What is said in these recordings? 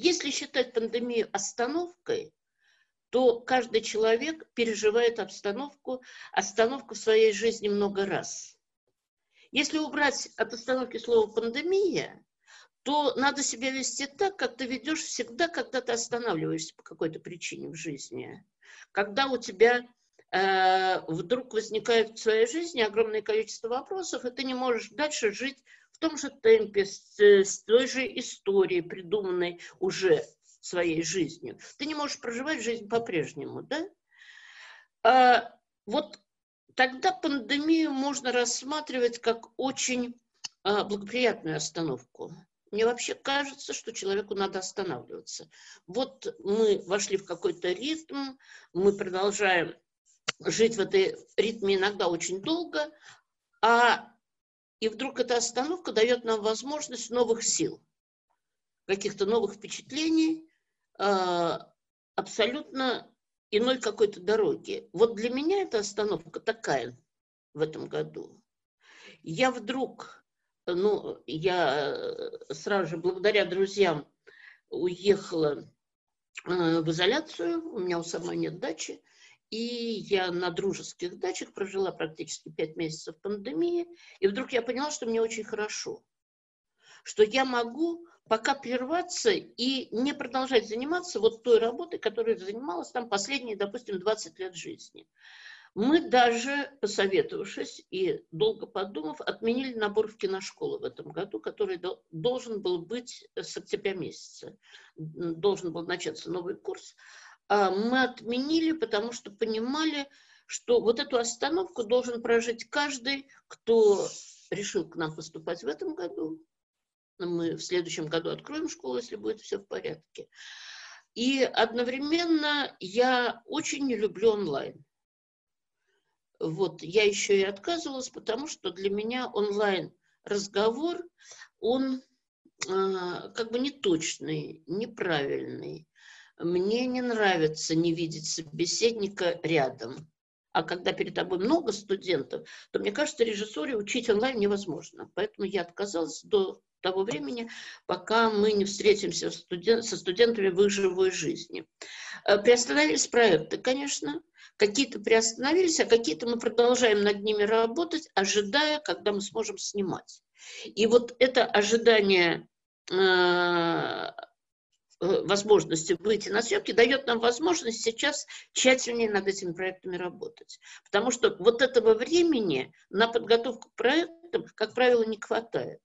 Если считать пандемию остановкой, то каждый человек переживает обстановку, остановку в своей жизни много раз. Если убрать от остановки слово «пандемия», то надо себя вести так, как ты ведешь всегда, когда ты останавливаешься по какой-то причине в жизни. Когда у тебя вдруг возникает в своей жизни огромное количество вопросов, и ты не можешь дальше жить в том же темпе, с, с той же историей, придуманной уже своей жизнью. Ты не можешь проживать жизнь по-прежнему, да? А, вот тогда пандемию можно рассматривать как очень а, благоприятную остановку. Мне вообще кажется, что человеку надо останавливаться. Вот мы вошли в какой-то ритм, мы продолжаем жить в этой ритме иногда очень долго, а и вдруг эта остановка дает нам возможность новых сил, каких-то новых впечатлений, а, абсолютно иной какой-то дороги. Вот для меня эта остановка такая в этом году. Я вдруг, ну, я сразу же благодаря друзьям уехала э, в изоляцию, у меня у самой нет дачи, и я на дружеских дачах прожила практически пять месяцев пандемии, и вдруг я поняла, что мне очень хорошо, что я могу пока прерваться и не продолжать заниматься вот той работой, которой занималась там последние, допустим, 20 лет жизни. Мы даже, посоветовавшись и долго подумав, отменили набор в киношколу в этом году, который должен был быть с октября месяца. Должен был начаться новый курс. А мы отменили, потому что понимали, что вот эту остановку должен прожить каждый, кто решил к нам поступать в этом году. Мы в следующем году откроем школу, если будет все в порядке. И одновременно я очень не люблю онлайн. Вот, я еще и отказывалась, потому что для меня онлайн разговор, он э, как бы неточный, неправильный. Мне не нравится не видеть собеседника рядом. А когда перед тобой много студентов, то мне кажется, режиссуре учить онлайн невозможно. Поэтому я отказалась до того времени, пока мы не встретимся студент, со студентами в их живой жизни. Э, приостановились проекты, конечно. Какие-то приостановились, а какие-то мы продолжаем над ними работать, ожидая, когда мы сможем снимать. И вот это ожидание э, возможности выйти на съемки, дает нам возможность сейчас тщательнее над этими проектами работать. Потому что вот этого времени на подготовку к проектам, как правило, не хватает.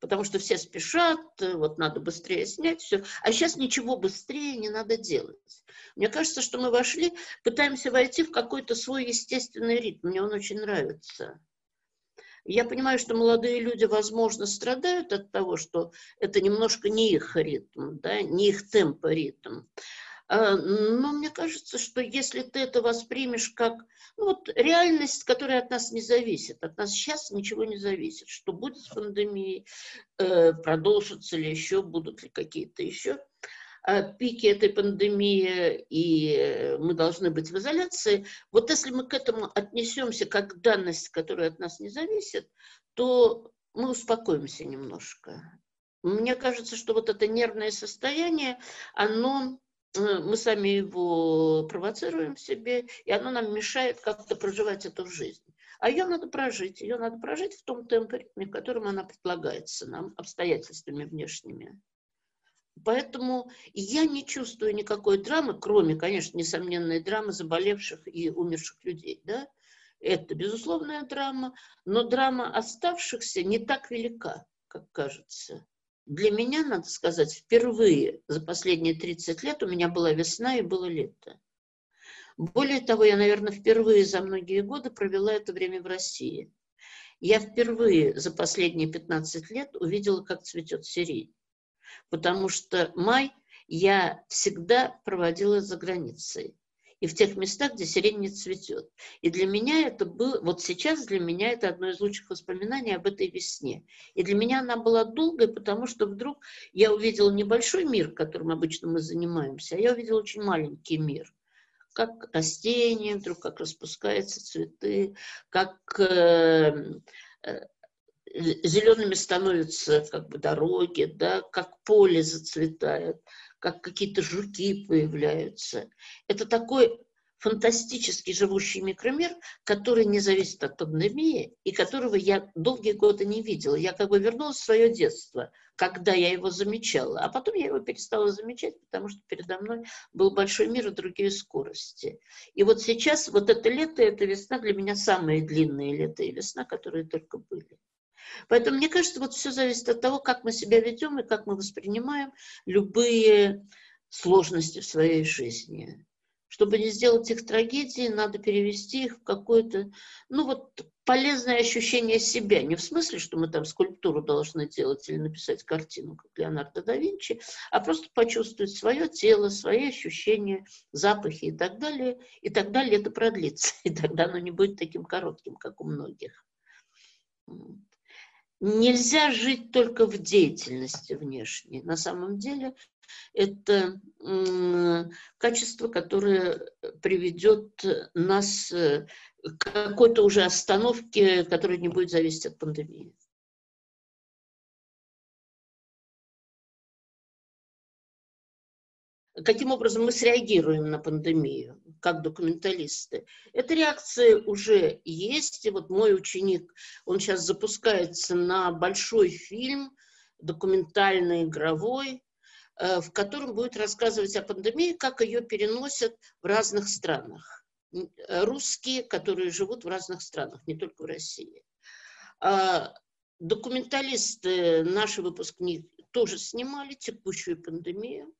Потому что все спешат, э, вот надо быстрее снять все. А сейчас ничего быстрее не надо делать. Мне кажется, что мы вошли, пытаемся войти в какой-то свой естественный ритм. Мне он очень нравится. Я понимаю, что молодые люди, возможно, страдают от того, что это немножко не их ритм, да, не их темпо ритм. А, но мне кажется, что если ты это воспримешь как ну, вот, реальность, которая от нас не зависит, от нас сейчас ничего не зависит, что будет с пандемией, э, продолжится ли еще, будут ли какие-то еще пике этой пандемии, и мы должны быть в изоляции. Вот если мы к этому отнесемся как данность, которая от нас не зависит, то мы успокоимся немножко. Мне кажется, что вот это нервное состояние, оно э, мы сами его провоцируем в себе, и оно нам мешает как-то проживать эту жизнь. А ее надо прожить, ее надо прожить в том темпе, в котором она предлагается нам обстоятельствами внешними. Поэтому я не чувствую никакой драмы, кроме, конечно, несомненной драмы заболевших и умерших людей. Да? Это безусловная драма, но драма оставшихся не так велика, как кажется. Для меня, надо сказать, впервые за последние 30 лет у меня была весна и было лето. Более того, я, наверное, впервые за многие годы провела это время в России. Я впервые за последние 15 лет увидела, как цветет сирень потому что май я всегда проводила за границей. И в тех местах, где сирень не цветет. И для меня это было, вот сейчас для меня это одно из лучших воспоминаний об этой весне. И для меня она была долгой, потому что вдруг я увидела небольшой мир, которым обычно мы занимаемся, а я увидела очень маленький мир как растения, вдруг как распускаются цветы, как э, э, зелеными становятся как бы дороги, да, как поле зацветает, как какие-то жуки появляются. Это такой фантастически живущий микромир, который не зависит от пандемии и которого я долгие годы не видела. Я как бы вернулась в свое детство, когда я его замечала, а потом я его перестала замечать, потому что передо мной был большой мир и другие скорости. И вот сейчас вот это лето, эта весна для меня самые длинные лето и весна, которые только были. Поэтому мне кажется, вот все зависит от того, как мы себя ведем и как мы воспринимаем любые сложности в своей жизни. Чтобы не сделать их трагедией, надо перевести их в какое-то, ну вот, полезное ощущение себя. Не в смысле, что мы там скульптуру должны делать или написать картину, как Леонардо да Винчи, а просто почувствовать свое тело, свои ощущения, запахи и так далее. И тогда лето продлится, и тогда оно не будет таким коротким, как у многих. Нельзя жить только в деятельности внешней. На самом деле это качество, которое приведет нас э, к какой-то уже остановке, которая не будет зависеть от пандемии. Каким образом мы среагируем на пандемию, как документалисты? Эта реакция уже есть. И вот мой ученик, он сейчас запускается на большой фильм, документальный, игровой, Э, в котором будет рассказывать о пандемии, как ее переносят в разных странах. Э, русские, которые живут в разных странах, не только в России. А документалисты, наши выпускники, тоже снимали текущую пандемию.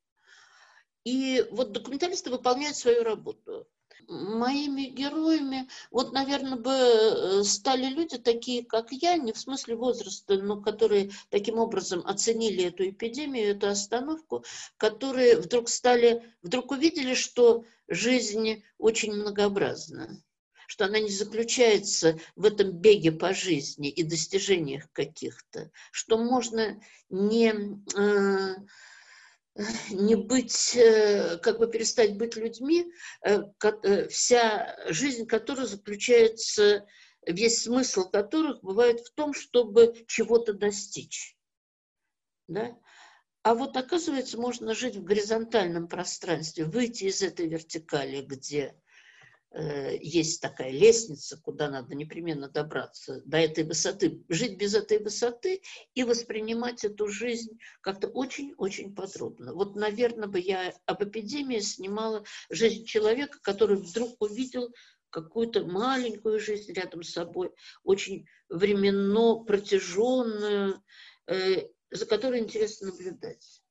И вот документалисты выполняют свою работу. Моими героями, вот, наверное, бы э, стали люди такие, как я, не в смысле возраста, но которые таким образом оценили эту эпидемию, эту остановку, которые вдруг стали, вдруг увидели, что жизнь очень многообразна что она не заключается в этом беге по жизни и достижениях каких-то, что можно не э, не быть, э, как бы перестать быть людьми, э, э, вся жизнь которой заключается, весь смысл которых бывает в том, чтобы чего-то достичь. Да? А вот оказывается, можно жить в горизонтальном пространстве, выйти из этой вертикали, где есть такая лестница, куда надо непременно добраться до этой высоты, жить без этой высоты и воспринимать эту жизнь как-то очень-очень подробно. Вот, наверное, бы я об эпидемии снимала жизнь человека, который вдруг увидел какую-то маленькую жизнь рядом с собой, очень временно протяженную, э, за которой интересно наблюдать.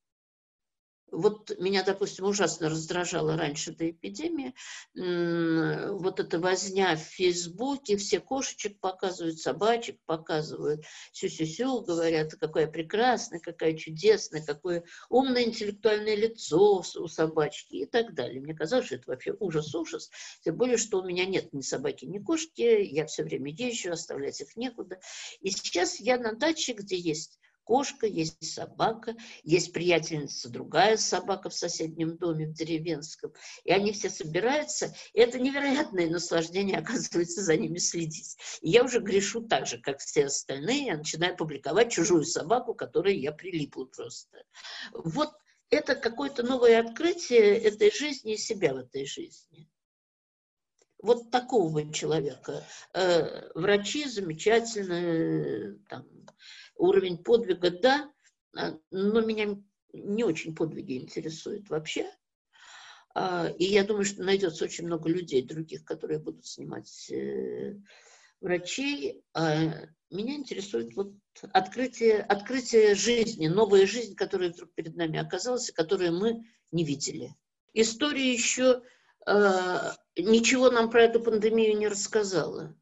Вот меня, допустим, ужасно раздражало раньше до эпидемии вот эта возня в Фейсбуке, все кошечек показывают, собачек показывают, сю-сю-сю, говорят, какая прекрасная, какая чудесная, какое умное интеллектуальное лицо у собачки и так далее. Мне казалось, что это вообще ужас-ужас, тем более, что у меня нет ни собаки, ни кошки, я все время езжу, оставлять их некуда. И сейчас я на даче, где есть кошка, есть собака, есть приятельница, другая собака в соседнем доме, в деревенском. И они все собираются. И это невероятное наслаждение, оказывается, за ними следить. И я уже грешу так же, как все остальные. Я начинаю публиковать чужую собаку, которой я прилипла просто. Вот это какое-то новое открытие этой жизни и себя в этой жизни вот такого человека. Э, врачи замечательные, там, уровень подвига, да, а, но меня не очень подвиги интересуют вообще. А, и я думаю, что найдется очень много людей других, которые будут снимать э, врачей. А меня интересует вот открытие, открытие жизни, новая жизнь, которая вдруг перед нами оказалась, и которую мы не видели. История еще ничего нам про эту пандемию не рассказала.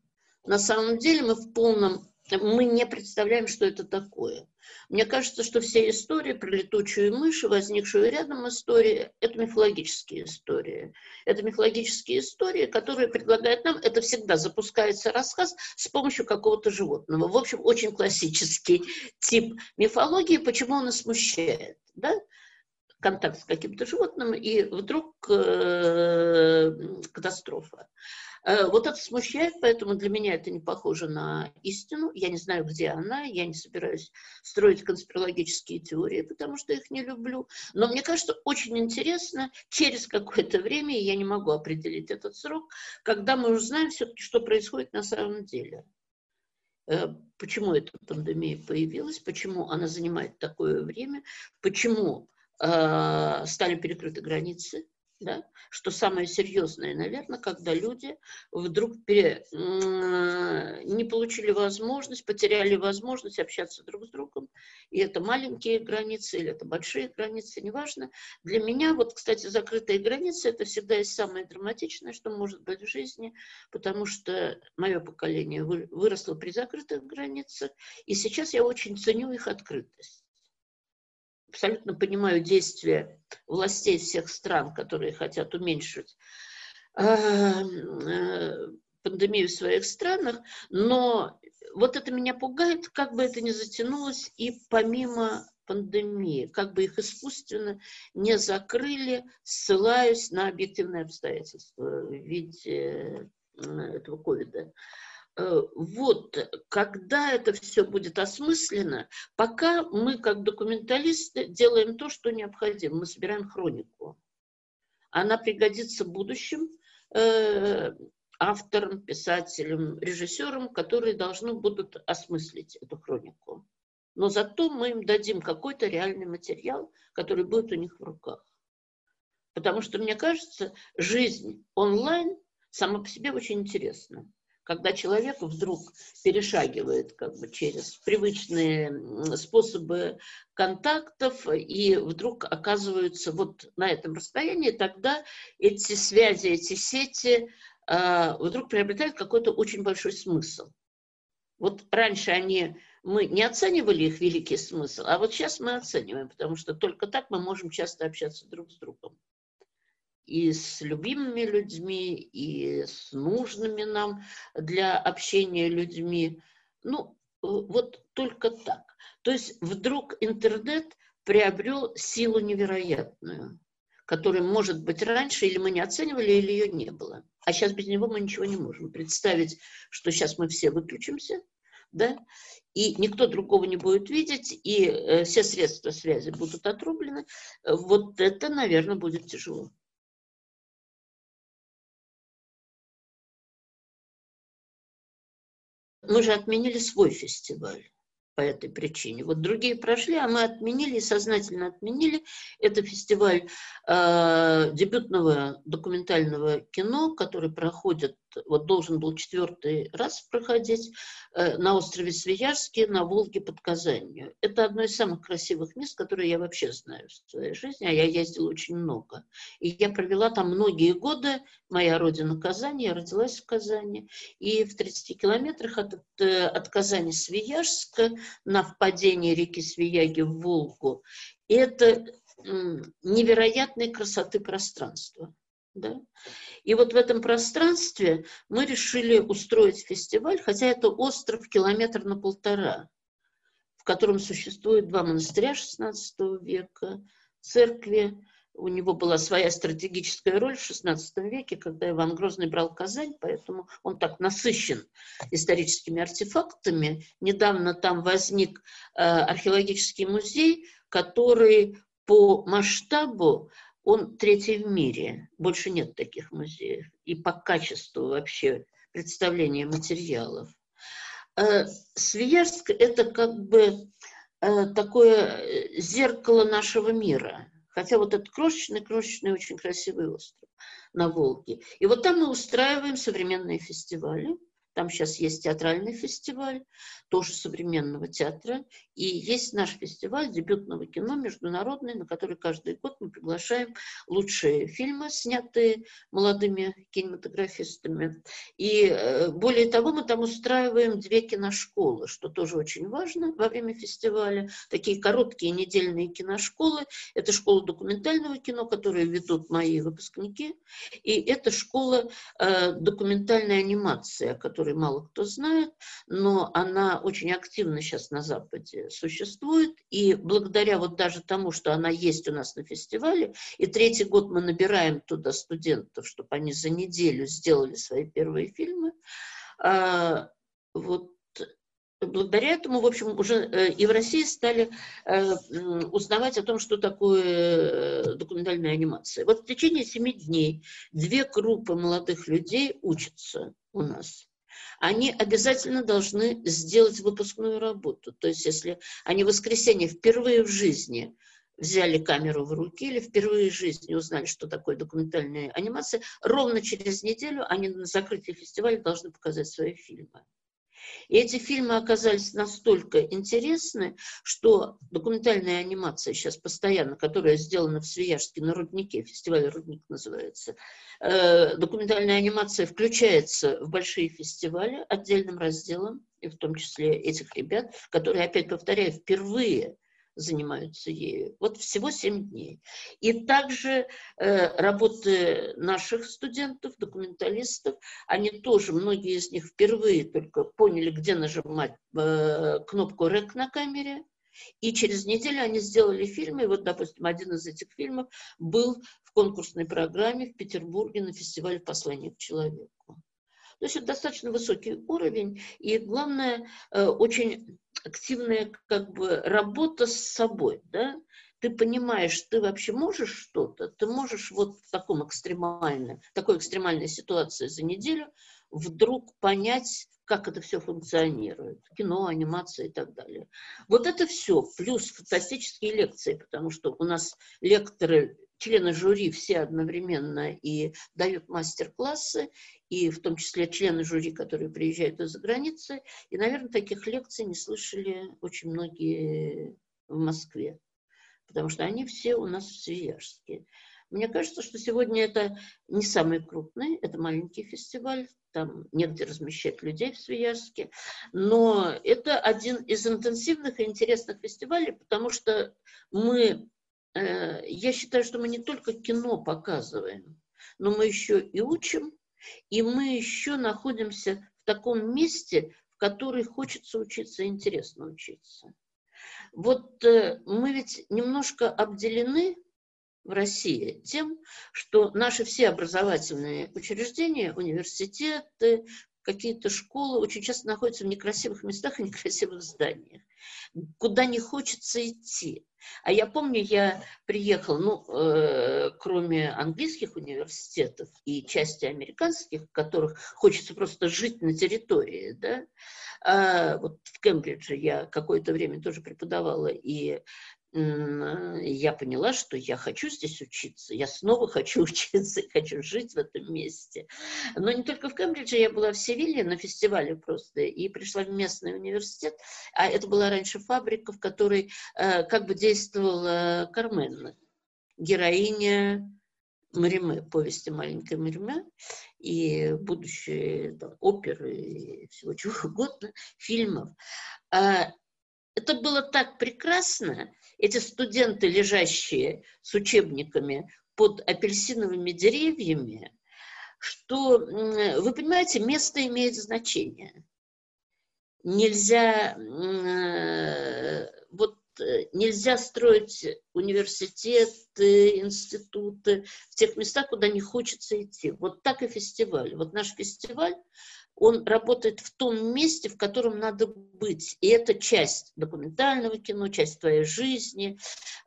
На самом деле мы в полном мы не представляем, что это такое. Мне кажется, что все истории про летучую мышь, возникшую рядом истории, это мифологические истории. Это мифологические истории, которые предлагают нам, это всегда запускается рассказ с помощью какого-то животного. В общем, очень классический тип мифологии. Почему он нас смущает? Да? контакт с каким-то животным, и вдруг э, катастрофа. Э, вот это смущает, поэтому для меня это не похоже на истину. Я не знаю, где она, я не собираюсь строить конспирологические теории, потому что их не люблю. Но мне кажется, очень интересно, через какое-то время, я не могу определить этот срок, когда мы узнаем все-таки, что происходит на самом деле. Э, почему эта пандемия появилась, почему она занимает такое время, почему э, стали перекрыты границы, да? что самое серьезное, наверное, когда люди вдруг пере, не получили возможность, потеряли возможность общаться друг с другом. И это маленькие границы или это большие границы, неважно. Для меня, вот, кстати, закрытые границы, это всегда есть самое драматичное, что может быть в жизни, потому что мое поколение выросло при закрытых границах, и сейчас я очень ценю их открытость абсолютно понимаю действия властей всех стран, которые хотят уменьшить э, э, пандемию в своих странах, но вот это меня пугает, как бы это ни затянулось, и помимо пандемии, как бы их искусственно не закрыли, ссылаясь на объективные обстоятельства в виде э, этого ковида. Э, вот, когда это все будет осмысленно, пока мы, как документалисты, делаем то, что необходимо. Мы собираем хронику. Она пригодится будущим э, авторам, писателям, режиссерам, которые должны будут осмыслить эту хронику. Но зато мы им дадим какой-то реальный материал, который будет у них в руках. Потому что, мне кажется, жизнь онлайн сама по себе очень интересна когда человек вдруг перешагивает как бы через привычные способы контактов и вдруг оказывается вот на этом расстоянии, тогда эти связи, эти сети э, вдруг приобретают какой-то очень большой смысл. Вот раньше они, мы не оценивали их великий смысл, а вот сейчас мы оцениваем, потому что только так мы можем часто общаться друг с другом и с любимыми людьми, и с нужными нам для общения людьми. Ну, вот только так. То есть вдруг интернет приобрел силу невероятную, которая, может быть, раньше или мы не оценивали, или ее не было. А сейчас без него мы ничего не можем. Представить, что сейчас мы все выключимся, да, и никто другого не будет видеть, и э, все средства связи будут отрублены, вот это, наверное, будет тяжело. Мы же отменили свой фестиваль по этой причине. Вот другие прошли, а мы отменили, сознательно отменили. Это фестиваль э, дебютного документального кино, который проходит вот должен был четвертый раз проходить э, на острове Свияжске, на Волге под Казанью. Это одно из самых красивых мест, которые я вообще знаю в своей жизни, а я ездила очень много. И я провела там многие годы, моя родина Казань, я родилась в Казани, и в 30 километрах от, э, от Казани Свияжска на впадении реки Свияги в Волгу. И это невероятной красоты пространства. Да? И вот в этом пространстве мы решили устроить фестиваль, хотя это остров километр на полтора, в котором существует два монастыря XVI века, церкви. У него была своя стратегическая роль в XVI веке, когда Иван Грозный брал Казань, поэтому он так насыщен историческими артефактами. Недавно там возник э, археологический музей, который по масштабу он третий в мире. Больше нет таких музеев. И по качеству вообще представления материалов. Э, Свияжск – это как бы э, такое зеркало нашего мира. Хотя вот этот крошечный, крошечный, очень красивый остров на Волге. И вот там мы устраиваем современные фестивали – там сейчас есть театральный фестиваль, тоже современного театра. И есть наш фестиваль дебютного кино международный, на который каждый год мы приглашаем лучшие фильмы, снятые молодыми кинематографистами. И э, более того, мы там устраиваем две киношколы, что тоже очень важно во время фестиваля. Такие короткие недельные киношколы. Это школа документального кино, которую ведут мои выпускники. И это школа э, документальной анимации, о которой которой мало кто знает, но она очень активно сейчас на Западе существует. И благодаря вот даже тому, что она есть у нас на фестивале, и третий год мы набираем туда студентов, чтобы они за неделю сделали свои первые фильмы, а, вот благодаря этому, в общем, уже э, и в России стали э, узнавать о том, что такое э, документальная анимация. Вот в течение семи дней две группы молодых людей учатся у нас. Они обязательно должны сделать выпускную работу. То есть, если они в воскресенье впервые в жизни взяли камеру в руки или впервые в жизни узнали, что такое документальная анимация, ровно через неделю они на закрытии фестиваля должны показать свои фильмы. И эти фильмы оказались настолько интересны, что документальная анимация сейчас постоянно, которая сделана в Свияжске на Руднике, фестиваль Рудник называется, э, документальная анимация включается в большие фестивали отдельным разделом, и в том числе этих ребят, которые, опять повторяю, впервые занимаются ею. Вот всего 7 дней. И также э, работы наших студентов, документалистов, они тоже, многие из них впервые только поняли, где нажимать э, кнопку «Рек» на камере, и через неделю они сделали фильмы. Вот, допустим, один из этих фильмов был в конкурсной программе в Петербурге на фестивале «Послание к человеку». То есть это достаточно высокий уровень, и главное, э, очень активная как бы работа с собой, да, ты понимаешь, ты вообще можешь что-то, ты можешь вот в таком экстремальном, такой экстремальной ситуации за неделю вдруг понять, как это все функционирует. Кино, анимация и так далее. Вот это все, плюс фантастические лекции, потому что у нас лекторы члены жюри все одновременно и дают мастер-классы, и в том числе члены жюри, которые приезжают из-за границы. И, наверное, таких лекций не слышали очень многие в Москве, потому что они все у нас в Свияжске. Мне кажется, что сегодня это не самый крупный, это маленький фестиваль, там негде размещать людей в Свияжске, но это один из интенсивных и интересных фестивалей, потому что мы я считаю, что мы не только кино показываем, но мы еще и учим, и мы еще находимся в таком месте, в котором хочется учиться, интересно учиться. Вот э, мы ведь немножко обделены в России тем, что наши все образовательные учреждения, университеты, какие-то школы очень часто находятся в некрасивых местах и некрасивых зданиях, куда не хочется идти. А я помню, я приехал, ну, э, кроме английских университетов и части американских, в которых хочется просто жить на территории, да, а вот в Кембридже я какое-то время тоже преподавала, и я поняла, что я хочу здесь учиться, я снова хочу учиться, хочу жить в этом месте. Но не только в Кембридже, я была в Севилье на фестивале просто, и пришла в местный университет, а это была раньше фабрика, в которой э, как бы действовала Кармен, героиня Мариме, повести «Маленькая Мариме», и будущие да, оперы, и всего чего угодно, фильмов. А, это было так прекрасно, эти студенты, лежащие с учебниками под апельсиновыми деревьями, что, вы понимаете, место имеет значение. Нельзя, вот, нельзя строить университеты, институты в тех местах, куда не хочется идти. Вот так и фестиваль. Вот наш фестиваль он работает в том месте, в котором надо быть. И это часть документального кино, часть твоей жизни.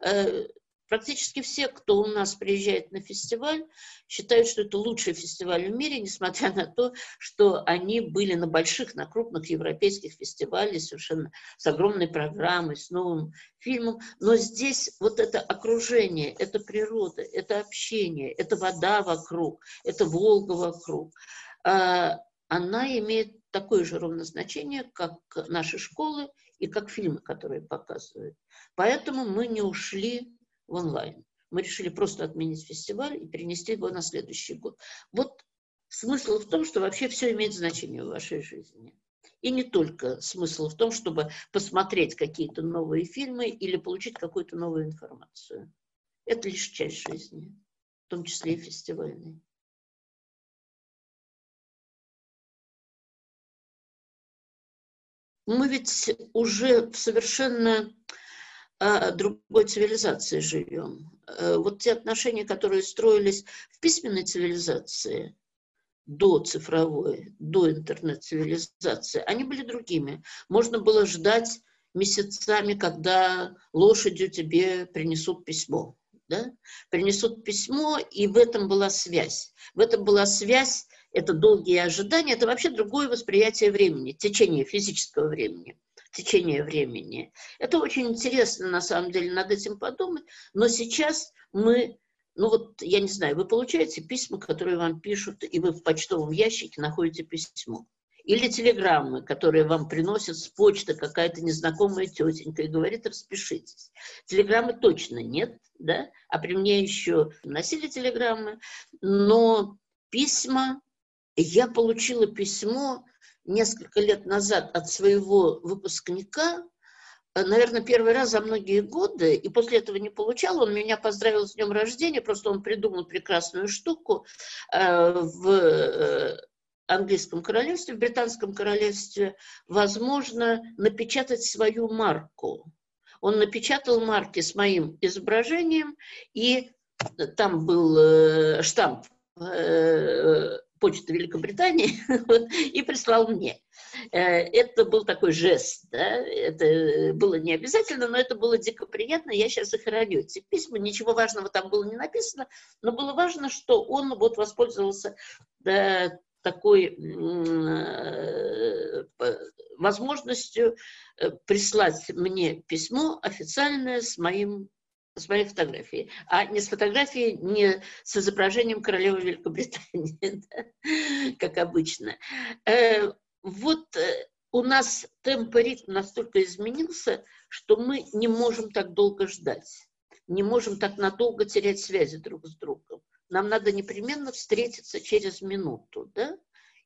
Э, практически все, кто у нас приезжает на фестиваль, считают, что это лучший фестиваль в мире, несмотря на то, что они были на больших, на крупных европейских фестивалях совершенно с огромной программой, с новым фильмом. Но здесь вот это окружение, это природа, это общение, это вода вокруг, это Волга вокруг а, она имеет такое же ровно значение, как наши школы и как фильмы, которые показывают. Поэтому мы не ушли в онлайн. Мы решили просто отменить фестиваль и перенести его на следующий год. Вот смысл в том, что вообще все имеет значение в вашей жизни. И не только смысл в том, чтобы посмотреть какие-то новые фильмы или получить какую-то новую информацию. Это лишь часть жизни, в том числе и фестивальной. Мы ведь уже в совершенно э, другой цивилизации живем. Э, вот те отношения, которые строились в письменной цивилизации, до цифровой, до интернет-цивилизации, они были другими. Можно было ждать месяцами, когда лошадью тебе принесут письмо. Да? Принесут письмо, и в этом была связь. В этом была связь, это долгие ожидания, это вообще другое восприятие времени, течение физического времени течение времени. Это очень интересно, на самом деле, над этим подумать, но сейчас мы ну вот, я не знаю, вы получаете письма, которые вам пишут, и вы в почтовом ящике находите письмо. Или телеграммы, которые вам приносят с почты какая-то незнакомая тетенька и говорит, распишитесь. Телеграммы точно нет, да, а при мне еще носили телеграммы, но письма, я получила письмо несколько лет назад от своего выпускника, Э, наверное, первый раз за многие годы, и после этого не получал. Он меня поздравил с днем рождения, просто он придумал прекрасную штуку э, в э, английском королевстве, в британском королевстве, возможно, напечатать свою марку. Он напечатал марки с моим изображением, и там был штамп почты Великобритании и прислал мне. Э, это был такой жест, да? это было не обязательно, но это было дико приятно, я сейчас их. Эти письма, ничего важного там было не написано, но было важно, что он вот воспользовался да, такой э, возможностью э, прислать мне письмо официальное с моим с моей фотографией, а не с фотографией, не с изображением королевы Великобритании, как обычно. Э, вот э, у нас темп ритм настолько изменился, что мы не можем так долго ждать, не можем так надолго терять связи друг с другом. Нам надо непременно встретиться через минуту, да?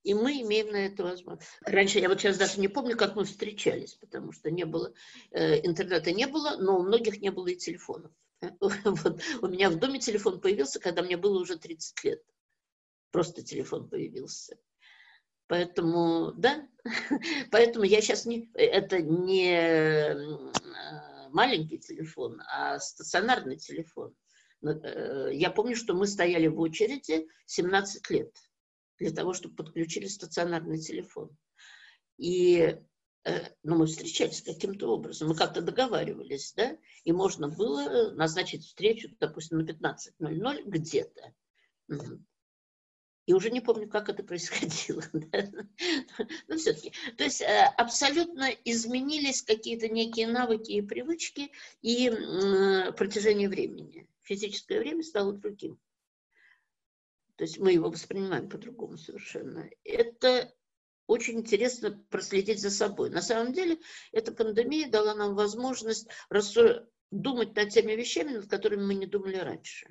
И мы имеем на это возможность. Раньше, я вот сейчас даже не помню, как мы встречались, потому что не было, э, интернета не было, но у многих не было и телефонов. Вот. У меня в доме телефон появился, когда мне было уже 30 лет. Просто телефон появился. Поэтому, да, поэтому я сейчас не, это не э, маленький телефон, а стационарный телефон. Э, я помню, что мы стояли в очереди 17 лет для того, чтобы подключили стационарный телефон. И Э, ну, мы встречались каким-то образом, мы как-то договаривались, да, и можно было назначить встречу, допустим, на 15.00 где-то. И уже не помню, как это происходило. Да? Но все-таки. То есть э, абсолютно изменились какие-то некие навыки и привычки и протяжение времени. Физическое время стало другим. То есть мы его воспринимаем по-другому совершенно. Это очень интересно проследить за собой. На самом деле, эта пандемия дала нам возможность думать над теми вещами, над которыми мы не думали раньше.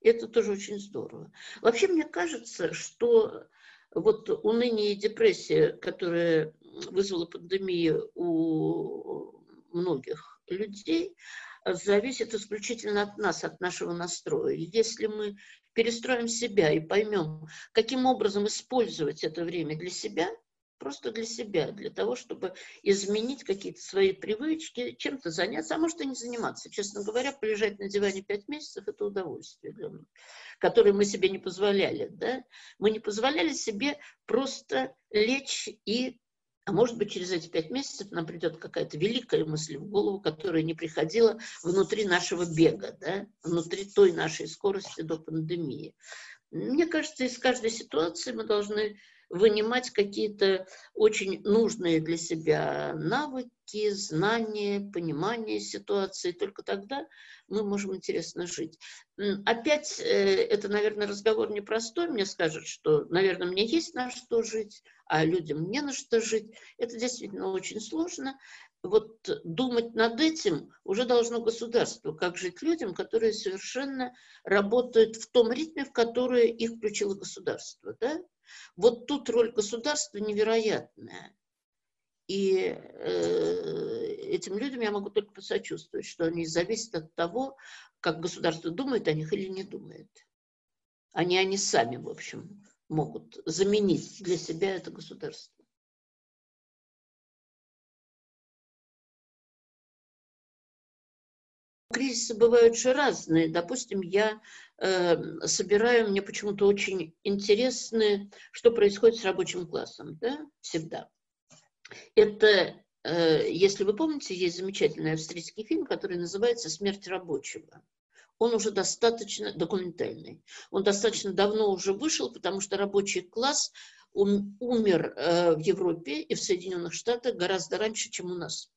Это тоже очень здорово. Вообще, мне кажется, что вот уныние и депрессия, которая вызвала пандемию у многих людей, зависит исключительно от нас, от нашего настроя. Если мы перестроим себя и поймем, каким образом использовать это время для себя, просто для себя, для того, чтобы изменить какие-то свои привычки, чем-то заняться, а может и не заниматься. Честно говоря, полежать на диване пять месяцев – это удовольствие для нас, которое мы себе не позволяли. Да? Мы не позволяли себе просто лечь и а может быть, через эти пять месяцев нам придет какая-то великая мысль в голову, которая не приходила внутри нашего бега, да? внутри той нашей скорости до пандемии. Мне кажется, из каждой ситуации мы должны вынимать какие-то очень нужные для себя навыки, знания, понимание ситуации. Только тогда мы можем интересно жить. Опять, э, это, наверное, разговор непростой. Мне скажут, что, наверное, мне есть на что жить, а людям не на что жить. Это действительно очень сложно. Вот думать над этим уже должно государство, как жить людям, которые совершенно работают в том ритме, в который их включило государство. Да? Вот тут роль государства невероятная. И э, этим людям я могу только посочувствовать, что они зависят от того, как государство думает о них или не думает. Они, они сами, в общем, могут заменить для себя это государство. Кризисы бывают же разные. Допустим, я э, собираю, мне почему-то очень интересно, что происходит с рабочим классом, да, всегда. Это, э, если вы помните, есть замечательный австрийский фильм, который называется «Смерть рабочего» он уже достаточно документальный. Он достаточно давно уже вышел, потому что рабочий класс умер э, в Европе и в Соединенных Штатах гораздо раньше, чем у нас.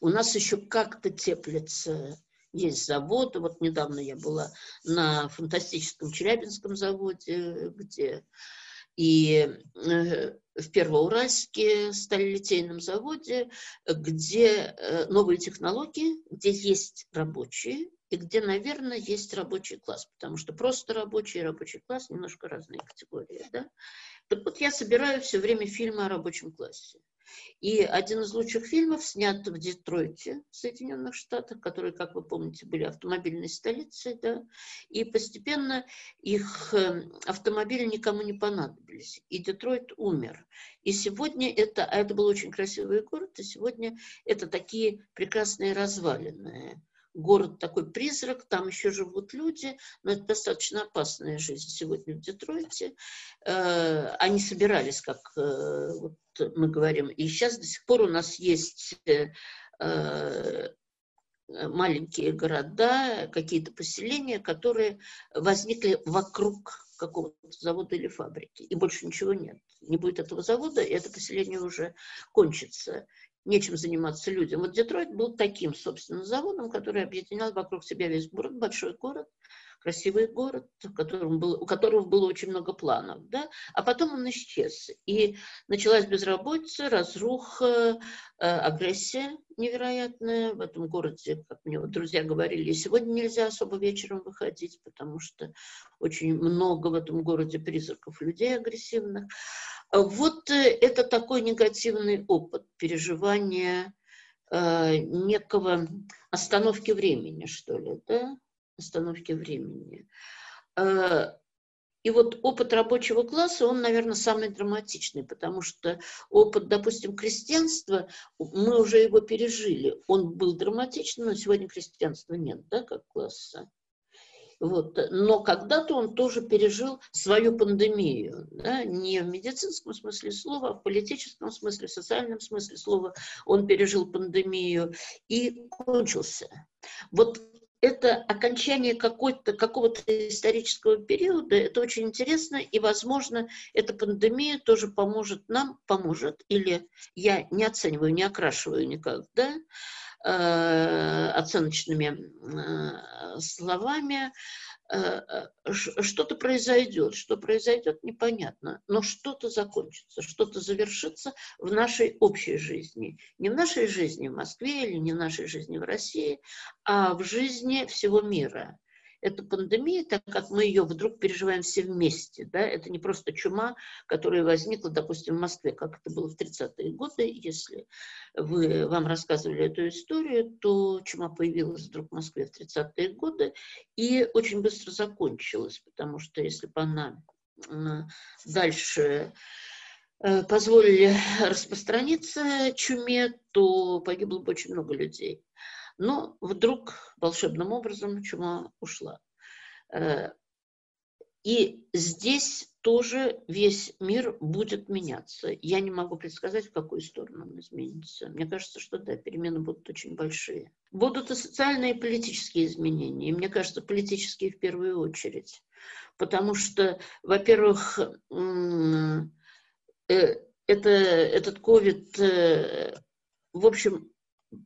У нас еще как-то теплится есть завод. Вот недавно я была на фантастическом Челябинском заводе, где и э, в Первоуральске сталелитейном заводе, где э, новые технологии, где есть рабочие, и где, наверное, есть рабочий класс, потому что просто рабочий и рабочий класс немножко разные категории. Да? Так вот, я собираю все время фильмы о рабочем классе. И один из лучших фильмов снят в Детройте, в Соединенных Штатах, которые, как вы помните, были автомобильной столицей, да, и постепенно их эм, автомобили никому не понадобились, и Детройт умер. И сегодня это, а это был очень красивый город, и сегодня это такие прекрасные развалины город такой призрак, там еще живут люди, но это достаточно опасная жизнь сегодня в Детройте. Э, они собирались, как э, вот мы говорим, и сейчас до сих пор у нас есть э, маленькие города, какие-то поселения, которые возникли вокруг какого-то завода или фабрики, и больше ничего нет. Не будет этого завода, и это поселение уже кончится нечем заниматься людям. Вот Детройт был таким, собственно, заводом, который объединял вокруг себя весь город, большой город, красивый город, в котором был, у которого было очень много планов, да, а потом он исчез. И началась безработица, разруха, э, агрессия невероятная в этом городе, как мне вот друзья говорили, сегодня нельзя особо вечером выходить, потому что очень много в этом городе призраков людей агрессивных. Вот э, это такой негативный опыт переживания э, некого остановки времени, что ли, да, остановки времени. Э, и вот опыт рабочего класса, он, наверное, самый драматичный, потому что опыт, допустим, крестьянства, мы уже его пережили. Он был драматичным, но сегодня крестьянства нет, да, как класса. Вот. Но когда-то он тоже пережил свою пандемию. Да? Не в медицинском смысле слова, а в политическом смысле, в социальном смысле слова он пережил пандемию и кончился. Вот это окончание какого-то исторического периода, это очень интересно, и, возможно, эта пандемия тоже поможет нам, поможет, или я не оцениваю, не окрашиваю никак, да, Э, оценочными э, словами, э, что-то произойдет, что произойдет, непонятно, но что-то закончится, что-то завершится в нашей общей жизни. Не в нашей жизни в Москве или не в нашей жизни в России, а в жизни всего мира эту пандемию, так как мы ее вдруг переживаем все вместе. Да? Это не просто чума, которая возникла, допустим, в Москве, как это было в 30-е годы. Если вы, вам рассказывали эту историю, то чума появилась вдруг в Москве в 30-е годы и очень быстро закончилась, потому что если бы она дальше э, позволили распространиться чуме, то погибло бы очень много людей. Но вдруг волшебным образом чума ушла. Э, и здесь тоже весь мир будет меняться. Я не могу предсказать, в какую сторону он изменится. Мне кажется, что да, перемены будут очень большие. Будут и социальные, и политические изменения. И мне кажется, политические в первую очередь. Потому что, во-первых, э, это, этот ковид, э, в общем,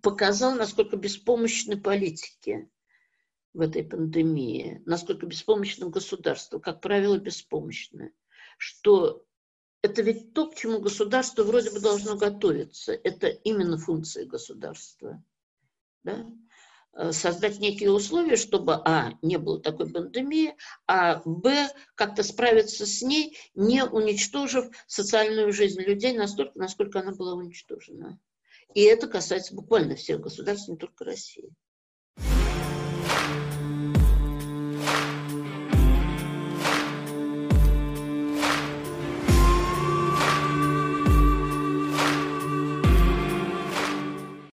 показал, насколько беспомощны политики в этой пандемии, насколько беспомощно государство, как правило, беспомощно, что это ведь то, к чему государство вроде бы должно готовиться. Это именно функции государства. Да? Э, создать некие условия, чтобы, а, не было такой пандемии, а, б, как-то справиться с ней, не уничтожив социальную жизнь людей настолько, насколько она была уничтожена. И это касается буквально всех государств, не только России.